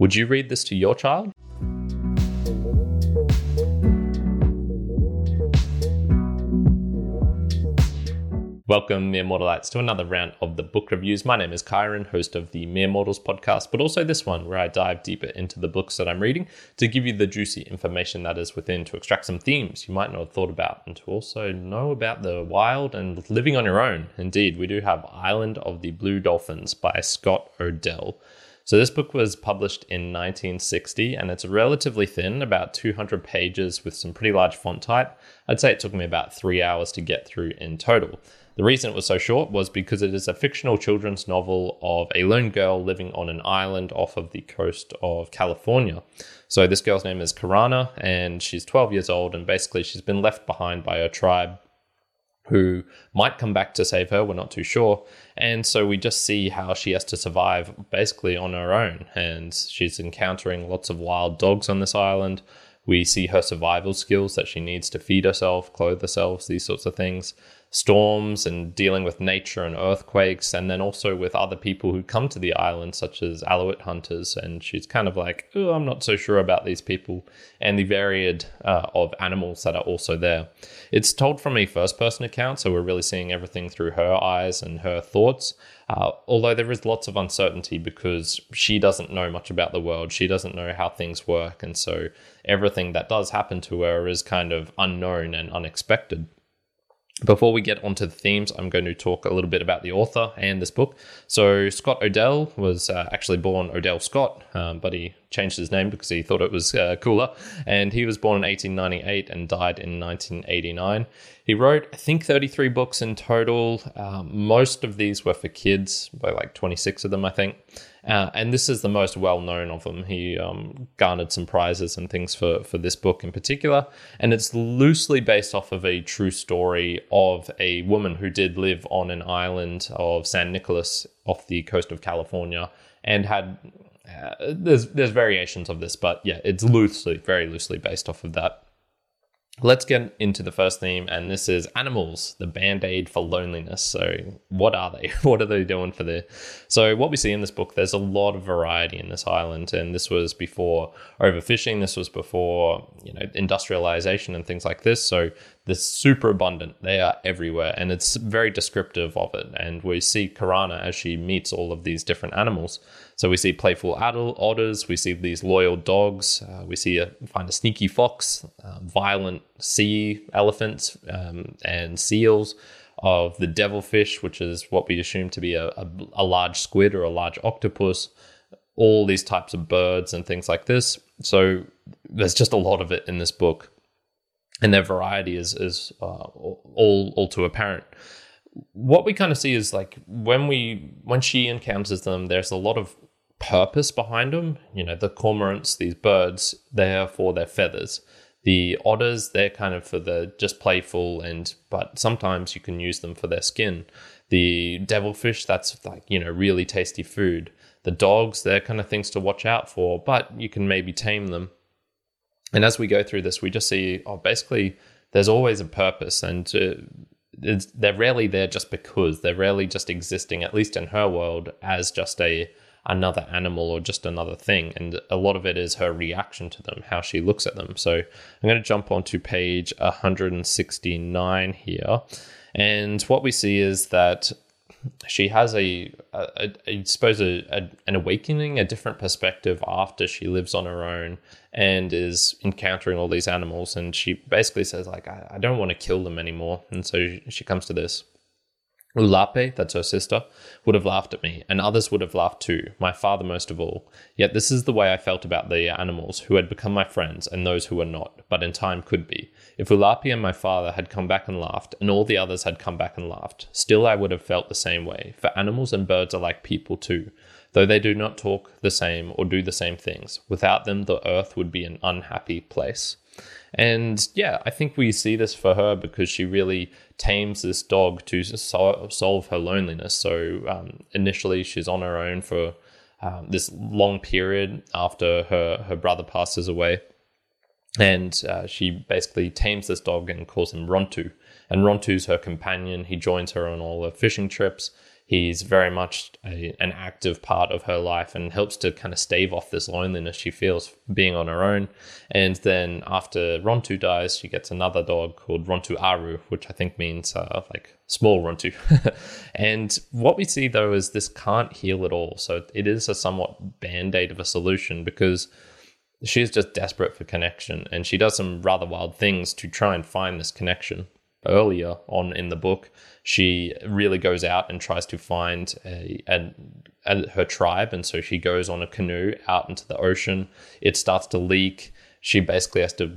Would you read this to your child? Welcome, Mere Mortalites, to another round of the book reviews. My name is Kyrin, host of the Mere Mortals podcast, but also this one where I dive deeper into the books that I'm reading to give you the juicy information that is within to extract some themes you might not have thought about and to also know about the wild and living on your own. Indeed, we do have Island of the Blue Dolphins by Scott O'Dell. So, this book was published in 1960 and it's relatively thin, about 200 pages with some pretty large font type. I'd say it took me about three hours to get through in total. The reason it was so short was because it is a fictional children's novel of a lone girl living on an island off of the coast of California. So this girl's name is Karana, and she's 12 years old, and basically she's been left behind by her tribe who might come back to save her. We're not too sure. And so we just see how she has to survive basically on her own. And she's encountering lots of wild dogs on this island. We see her survival skills that she needs to feed herself, clothe herself, these sorts of things storms and dealing with nature and earthquakes, and then also with other people who come to the island, such as Aleut hunters. And she's kind of like, oh, I'm not so sure about these people, and the varied uh, of animals that are also there. It's told from a first person account, so we're really seeing everything through her eyes and her thoughts. Uh, although there is lots of uncertainty because she doesn't know much about the world, she doesn't know how things work, and so everything that does happen to her is kind of unknown and unexpected. Before we get onto the themes, I'm going to talk a little bit about the author and this book. So, Scott O'Dell was uh, actually born Odell Scott, um, but he changed his name because he thought it was uh, cooler. And he was born in 1898 and died in 1989. He wrote, I think, 33 books in total. Um, most of these were for kids, by like 26 of them, I think. Uh, and this is the most well known of them. He um, garnered some prizes and things for, for this book in particular. And it's loosely based off of a true story of a woman who did live on an island of San Nicolas off the coast of California and had. Uh, there's there's variations of this, but yeah, it's loosely, very loosely based off of that. Let's get into the first theme, and this is animals, the band aid for loneliness. So, what are they? what are they doing for the? So, what we see in this book, there's a lot of variety in this island, and this was before overfishing. This was before you know industrialization and things like this. So, they're super abundant. They are everywhere, and it's very descriptive of it. And we see Karana as she meets all of these different animals. So we see playful otters, we see these loyal dogs, uh, we see a find a sneaky fox, uh, violent sea elephants um, and seals. Of the devilfish, which is what we assume to be a, a, a large squid or a large octopus, all these types of birds and things like this. So there's just a lot of it in this book and their variety is is uh, all all too apparent. What we kind of see is like when we when she encounters them, there's a lot of purpose behind them. You know, the cormorants, these birds, they're for their feathers. The otters, they're kind of for the just playful and but sometimes you can use them for their skin. The devilfish, that's like, you know, really tasty food. The dogs, they're kind of things to watch out for, but you can maybe tame them and as we go through this, we just see, oh, basically, there's always a purpose, and uh, they're rarely there just because. They're rarely just existing, at least in her world, as just a another animal or just another thing. And a lot of it is her reaction to them, how she looks at them. So I'm going to jump onto page 169 here. And what we see is that she has a, a, a I suppose a, a, an awakening, a different perspective after she lives on her own and is encountering all these animals. And she basically says like, I, I don't want to kill them anymore. And so she comes to this. Ulape, that's her sister, would have laughed at me, and others would have laughed too, my father most of all. Yet this is the way I felt about the animals who had become my friends and those who were not, but in time could be. If Ulape and my father had come back and laughed, and all the others had come back and laughed, still I would have felt the same way, for animals and birds are like people too. Though they do not talk the same or do the same things, without them the earth would be an unhappy place. And yeah, I think we see this for her because she really tames this dog to solve her loneliness. So um, initially, she's on her own for um, this long period after her, her brother passes away. And uh, she basically tames this dog and calls him Rontu. And Rontu's her companion. He joins her on all her fishing trips. He's very much a, an active part of her life and helps to kind of stave off this loneliness she feels being on her own. And then after Rontu dies, she gets another dog called Rontu Aru, which I think means uh, like small Rontu. and what we see though is this can't heal at all. So it is a somewhat band aid of a solution because she's just desperate for connection and she does some rather wild things to try and find this connection earlier on in the book, she really goes out and tries to find a, a, a, her tribe. And so she goes on a canoe out into the ocean. It starts to leak. She basically has to,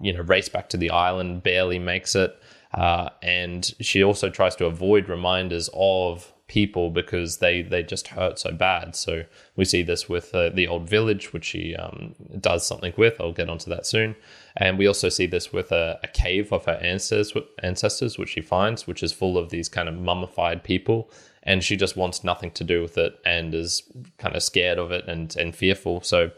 you know, race back to the island, barely makes it. Uh, and she also tries to avoid reminders of people because they they just hurt so bad. So we see this with uh, the old village, which she um, does something with. I'll get onto that soon. And we also see this with a, a, cave of her ancestors, ancestors, which she finds, which is full of these kind of mummified people. And she just wants nothing to do with it and is kind of scared of it and, and fearful. So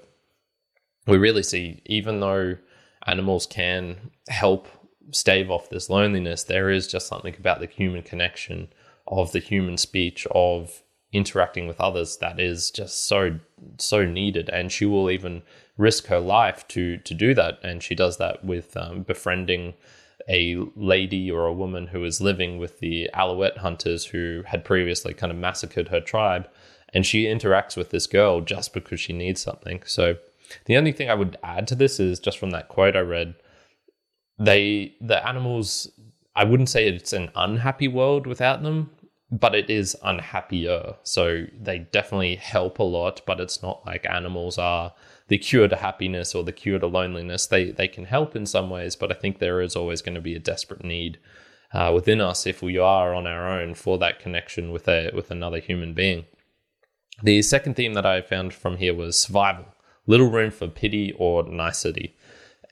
we really see, even though animals can help stave off this loneliness, there is just something about the human connection of the human speech of interacting with others that is just so so needed. And she will even risk her life to to do that. And she does that with um, befriending a lady or a woman who is living with the Aleut hunters who had previously kind of massacred her tribe. And she interacts with this girl just because she needs something. So the only thing i would add to this is just from that quote i read they the animals I wouldn't say it's an unhappy world without them, but it is unhappier. So they definitely help a lot, but it's not like animals are the cure to happiness or the cure to loneliness. They they can help in some ways, but I think there is always going to be a desperate need uh, within us if we are on our own for that connection with a with another human being. The second theme that I found from here was survival. Little room for pity or nicety.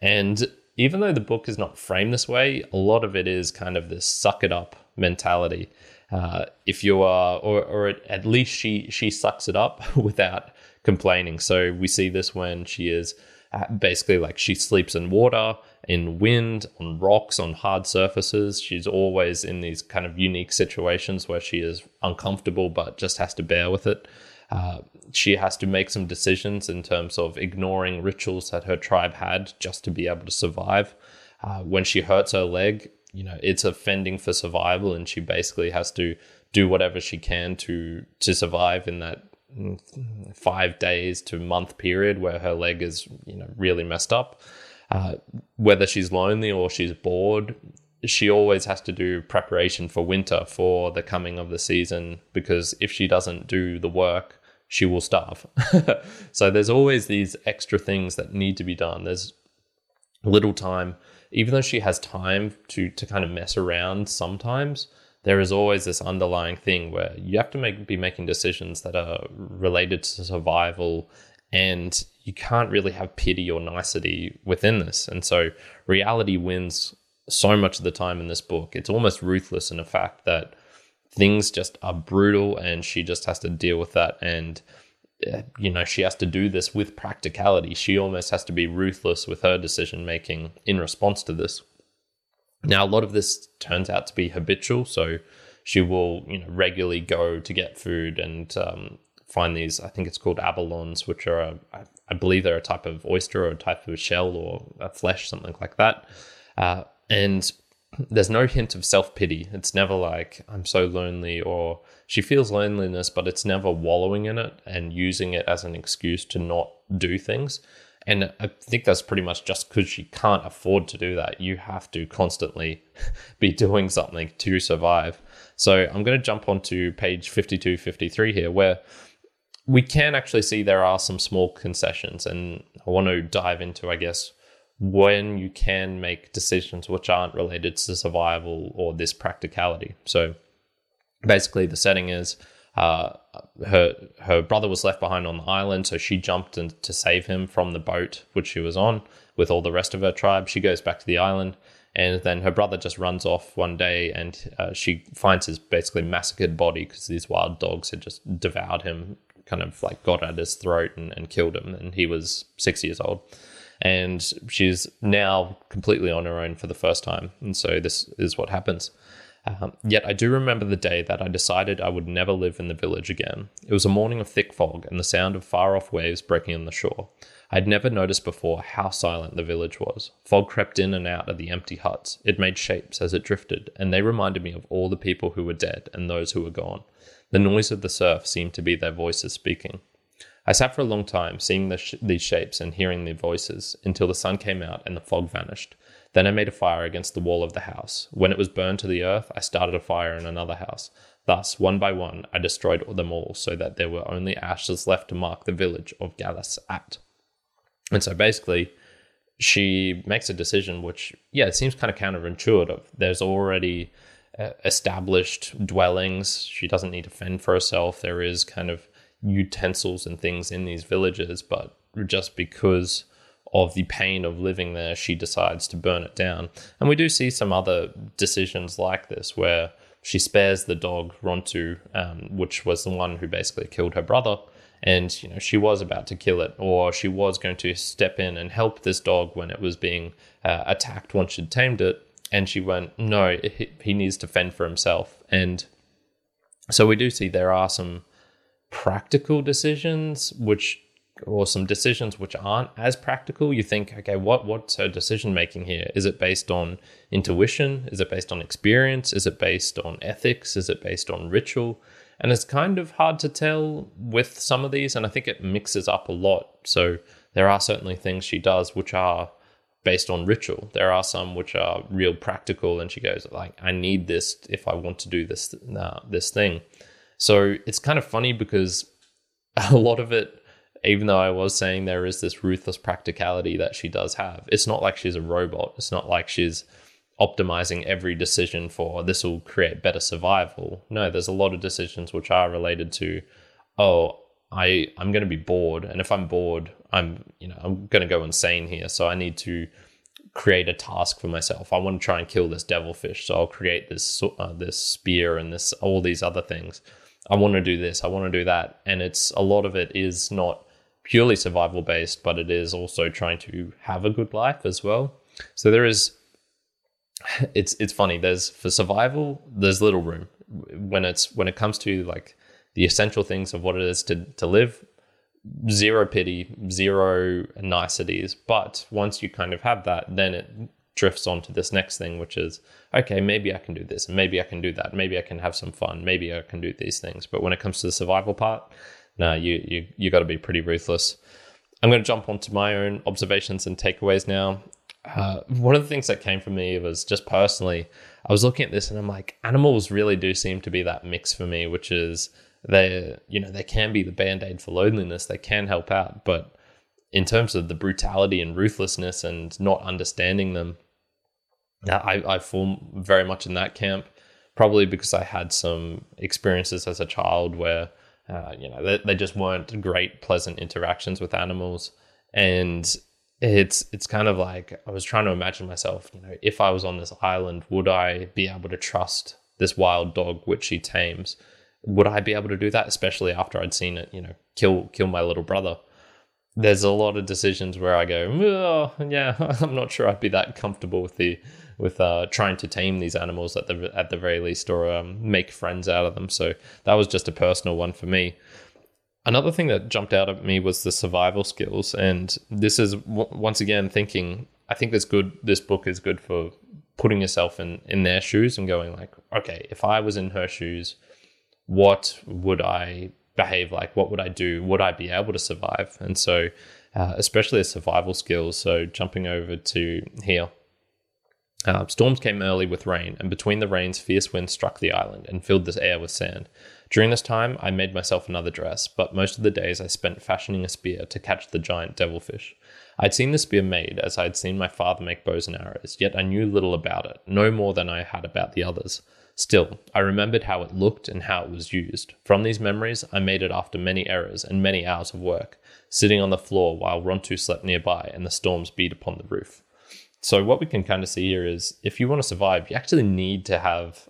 And even though the book is not framed this way, a lot of it is kind of this suck it up mentality. Uh, if you are, or, or at least she she sucks it up without complaining. So we see this when she is uh, basically like she sleeps in water, in wind, on rocks, on hard surfaces. She's always in these kind of unique situations where she is uncomfortable but just has to bear with it. Uh, she has to make some decisions in terms of ignoring rituals that her tribe had just to be able to survive. Uh, when she hurts her leg, you know, it's a fending for survival, and she basically has to do whatever she can to to survive in that mm, five days to month period where her leg is, you know, really messed up. Uh, whether she's lonely or she's bored, she always has to do preparation for winter for the coming of the season because if she doesn't do the work she will starve. so there's always these extra things that need to be done. There's little time, even though she has time to to kind of mess around sometimes. There is always this underlying thing where you have to make be making decisions that are related to survival, and you can't really have pity or nicety within this. And so reality wins so much of the time in this book. It's almost ruthless in the fact that things just are brutal and she just has to deal with that. And uh, you know she has to do this with practicality. She almost has to be ruthless with her decision making in response to this. Now a lot of this turns out to be habitual so she will you know regularly go to get food and um, find these i think it's called abalons which are a, I believe they're a type of oyster or a type of shell or a flesh something like that. Uh, and there's no hint of self pity. It's never like, I'm so lonely, or she feels loneliness, but it's never wallowing in it and using it as an excuse to not do things. And I think that's pretty much just because she can't afford to do that. You have to constantly be doing something to survive. So I'm going to jump onto page 52, 53 here, where we can actually see there are some small concessions. And I want to dive into, I guess, when you can make decisions which aren't related to survival or this practicality. So basically, the setting is uh, her her brother was left behind on the island, so she jumped in to save him from the boat which she was on with all the rest of her tribe. She goes back to the island, and then her brother just runs off one day, and uh, she finds his basically massacred body because these wild dogs had just devoured him, kind of like got at his throat and, and killed him, and he was six years old and she's now completely on her own for the first time. And so this is what happens. Um, yet I do remember the day that I decided I would never live in the village again. It was a morning of thick fog and the sound of far off waves breaking on the shore. I'd never noticed before how silent the village was. Fog crept in and out of the empty huts. It made shapes as it drifted, and they reminded me of all the people who were dead and those who were gone. The noise of the surf seemed to be their voices speaking. I sat for a long time, seeing the sh- these shapes and hearing their voices, until the sun came out and the fog vanished. Then I made a fire against the wall of the house. When it was burned to the earth, I started a fire in another house. Thus, one by one, I destroyed them all, so that there were only ashes left to mark the village of Gallas at. And so basically, she makes a decision which, yeah, it seems kind of counterintuitive. There's already uh, established dwellings. She doesn't need to fend for herself. There is kind of utensils and things in these villages, but just because of the pain of living there, she decides to burn it down. And we do see some other decisions like this where she spares the dog Rontu, um, which was the one who basically killed her brother. And you know she was about to kill it, or she was going to step in and help this dog when it was being uh, attacked once she'd tamed it. And she went, no, he, he needs to fend for himself. And so we do see there are some practical decisions which or some decisions which aren't as practical. You think okay what what's her decision making here? Is it based on intuition? Is it based on experience? Is it based on ethics? Is it based on ritual? And it's kind of hard to tell with some of these and i think it mixes up a lot. So there are certainly things she does which are based on ritual. There are some which are real practical and she goes like i need this if i want to do this uh, this thing so it's kind of funny because a lot of it, even though I was saying there is this ruthless practicality that she does have, it's not like she's a robot. It's not like she's optimizing every decision for this will create better survival. No, there's a lot of decisions which are related to, oh, I I'm going to be bored, and if I'm bored, I'm you know I'm going to go insane here. So I need to create a task for myself. I want to try and kill this devilfish, so I'll create this uh, this spear and this all these other things. I want to do this, I want to do that. And it's a lot of it is not purely survival based, but it is also trying to have a good life as well. So there is it's it's funny, there's for survival, there's little room. When it's when it comes to like the essential things of what it is to, to live, zero pity, zero niceties. But once you kind of have that, then it drifts on to this next thing, which is okay, maybe I can do this, and maybe I can do that, maybe I can have some fun, maybe I can do these things. But when it comes to the survival part, no, you you you got to be pretty ruthless. I'm going to jump onto my own observations and takeaways now. Uh, one of the things that came from me was just personally, I was looking at this and I'm like, animals really do seem to be that mix for me, which is they, you know, they can be the band aid for loneliness, they can help out, but in terms of the brutality and ruthlessness and not understanding them, I, I fall very much in that camp, probably because I had some experiences as a child where, uh, you know, they, they just weren't great, pleasant interactions with animals. And it's it's kind of like I was trying to imagine myself, you know, if I was on this island, would I be able to trust this wild dog which she tames? Would I be able to do that, especially after I'd seen it, you know, kill kill my little brother? There's a lot of decisions where I go, oh, yeah, I'm not sure I'd be that comfortable with the with uh, trying to tame these animals at the at the very least, or um, make friends out of them. So that was just a personal one for me. Another thing that jumped out at me was the survival skills, and this is w- once again thinking. I think this good. This book is good for putting yourself in in their shoes and going like, okay, if I was in her shoes, what would I behave like? What would I do? Would I be able to survive? And so, uh, especially the survival skills. So jumping over to here uh, storms came early with rain, and between the rains, fierce winds struck the island and filled the air with sand. During this time, I made myself another dress, but most of the days I spent fashioning a spear to catch the giant devilfish. I'd seen the spear made, as I had seen my father make bows and arrows, yet I knew little about it, no more than I had about the others. Still, I remembered how it looked and how it was used. From these memories, I made it after many errors and many hours of work, sitting on the floor while Rontu slept nearby and the storms beat upon the roof. So what we can kind of see here is if you want to survive, you actually need to have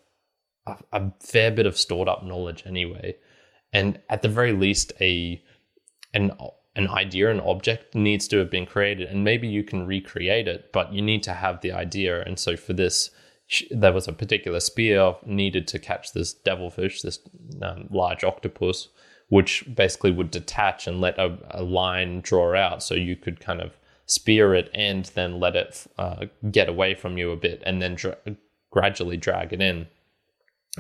a, a fair bit of stored up knowledge anyway, and at the very least, a an an idea, an object needs to have been created, and maybe you can recreate it, but you need to have the idea. And so for this, there was a particular spear needed to catch this devilfish, this um, large octopus, which basically would detach and let a, a, line draw out so you could kind of spear it and then let it uh, get away from you a bit and then gradually drag it in.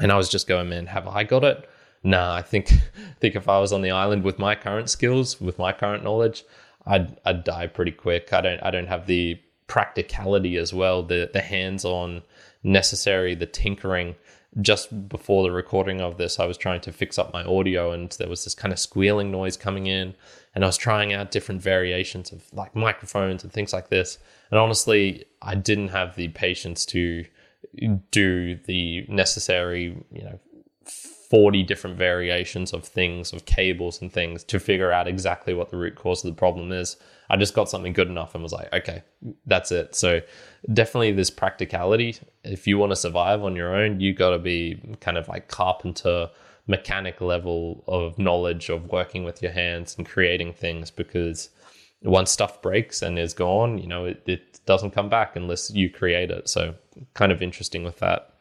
And I was just going, man, have I got it? Nah, I think think if I was on the island with my current skills, with my current knowledge, I'd I'd die pretty quick. I don't I don't have the practicality as well, the the hands-on necessary, the tinkering. Just before the recording of this, I was trying to fix up my audio and there was this kind of squealing noise coming in. And I was trying out different variations of like microphones and things like this. And honestly, I didn't have the patience to do the necessary, you know, 40 different variations of things, of cables and things to figure out exactly what the root cause of the problem is. I just got something good enough and was like, okay, that's it. So definitely this practicality. If you want to survive on your own, you got to be kind of like carpenter mechanic level of knowledge of working with your hands and creating things because once stuff breaks and is gone, you know, it, it doesn't come back unless you create it. So kind of interesting with that.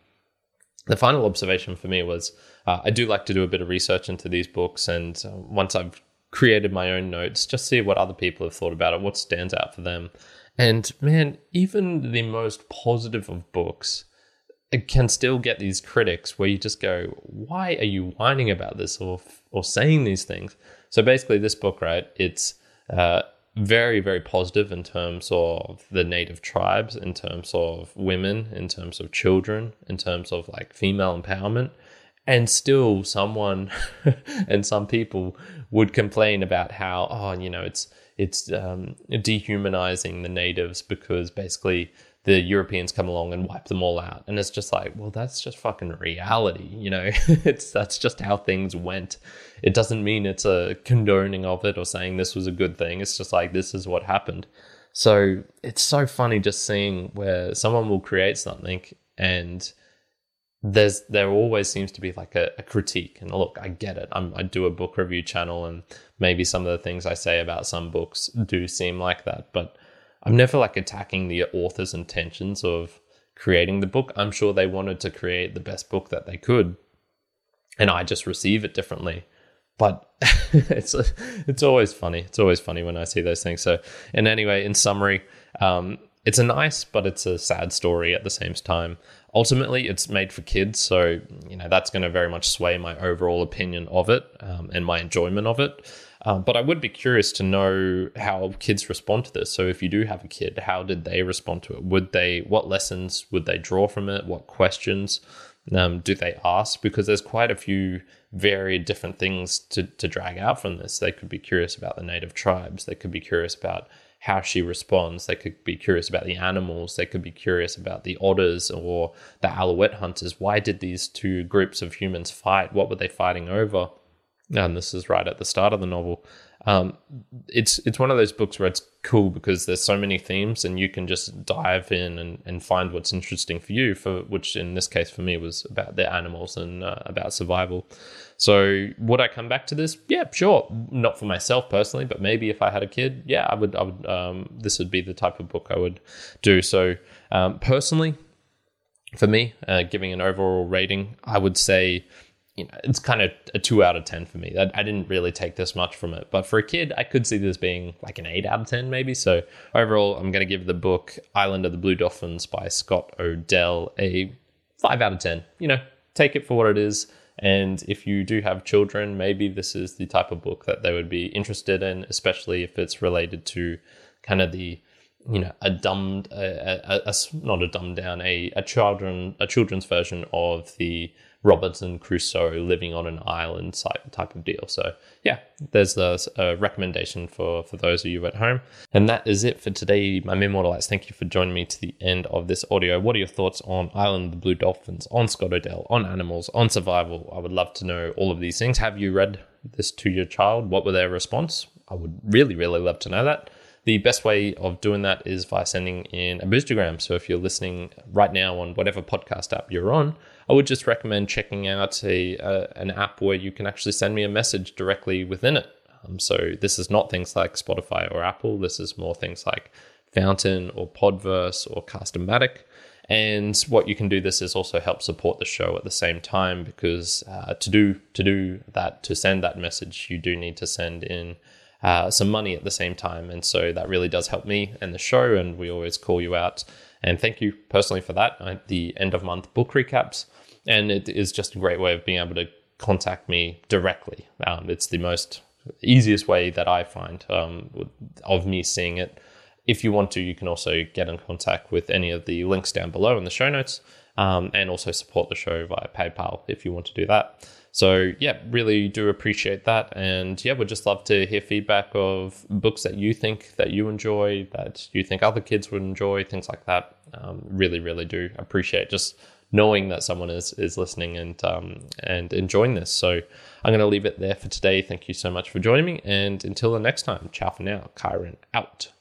The final observation for me was uh, I do like to do a bit of research into these books, and uh, once I've created my own notes, just see what other people have thought about it, what stands out for them. And man, even the most positive of books can still get these critics where you just go, why are you whining about this or or saying these things? So basically, this book, right? It's uh, very very positive in terms of the native tribes, in terms of women, in terms of children, in terms of like female empowerment and still someone and some people would complain about how oh you know it's it's um, dehumanizing the natives because basically the Europeans come along and wipe them all out. And it's just like well that's just fucking reality you know? It's that's just how things went. It doesn't mean it's a condoning of it or saying this was a good thing. It's just like this is what happened. So it's so funny just seeing where someone will create something and there's there always seems to be like a, a critique. And look i get it. I'm, i do a book review channel and maybe some of the things i say about some books do seem like that. But i'm never like attacking the author's intentions of creating the book. I'm sure they wanted to create the best book that they could and i just receive it differently. But it's it's always funny. It's always funny when i see those things. So and anyway in summary um, it's a nice but it's a sad story at the same time. Ultimately it's made for kids so you know that's going to very much sway my overall opinion of it um, and my enjoyment of it um, but i would be curious to know how kids respond to this so if you do have a kid how did they respond to it would they what lessons would they draw from it what questions um, do they ask because there's quite a few varied different things to, to drag out from this they could be curious about the native tribes they could be curious about how she responds. They could be curious about the animals. They could be curious about the otters or the Aleut hunters. Why did these two groups of humans fight? What were they fighting over? And this is right at the start of the novel. Um, it's it's one of those books where it's cool because there's so many themes and you can just dive in and, and find what's interesting for you for which in this case for me was about the animals and uh, about survival. So would i come back to this? Yeah sure. Not for myself personally but maybe if i had a kid yeah i would i would um, this would be the type of book i would do. So um, personally for me uh, giving an overall rating i would say you know, it's kind of a two out of 10 for me. I, I, didn't really take this much from it. But for a kid, I could see this being like an eight out of 10, maybe. So overall, I'm going to give the book Island of the Blue Dolphins by Scott O'Dell a five out of 10. You know, take it for what it is. And if you do have children, maybe this is the type of book that they would be interested in, especially if it's related to kind of the you know a dumbed a, a, a, not a dumbed down a a children a children's version of the Robinson Crusoe living on an island type of deal. So yeah, there's a, a, recommendation for for those of you at home. And that is it for today, my mere mortalites. Thank you for joining me to the end of this audio. What are your thoughts on Island of the Blue Dolphins, on Scott O'Dell, on animals, on survival? I would love to know all of these things. Have you read this to your child? What were their response? I would really, really love to know that. The best way of doing that is by sending in a boostagram. So if you're listening right now on whatever podcast app you're on, I would just recommend checking out a, an app where you can actually send me a message directly within it. Um, so this is not things like Spotify or Apple. This is more things like Fountain or Podverse or Castamatic. And what you can do this is also help support the show at the same time because uh, to do to do that to send that message, you do need to send in uh, some money at the same time, and so that really does help me and the show. And we always call you out and thank you personally for that. At the end of month book recaps, and it is just a great way of being able to contact me directly. Um, it's the most easiest way that I find um, of me seeing it if you want to, you can also get in contact with any of the links down below in the show notes um, and also support the show via PayPal if you want to do that. So, yeah, really do appreciate that. And yeah, we'd just love to hear feedback of books that you think that you enjoy, that you think other kids would enjoy, things like that. Um, really, really do appreciate just knowing that someone is is listening and um, and enjoying this. So I'm going to leave it there for today. Thank you so much for joining me, and until the next time, ciao for now. Kyrin out.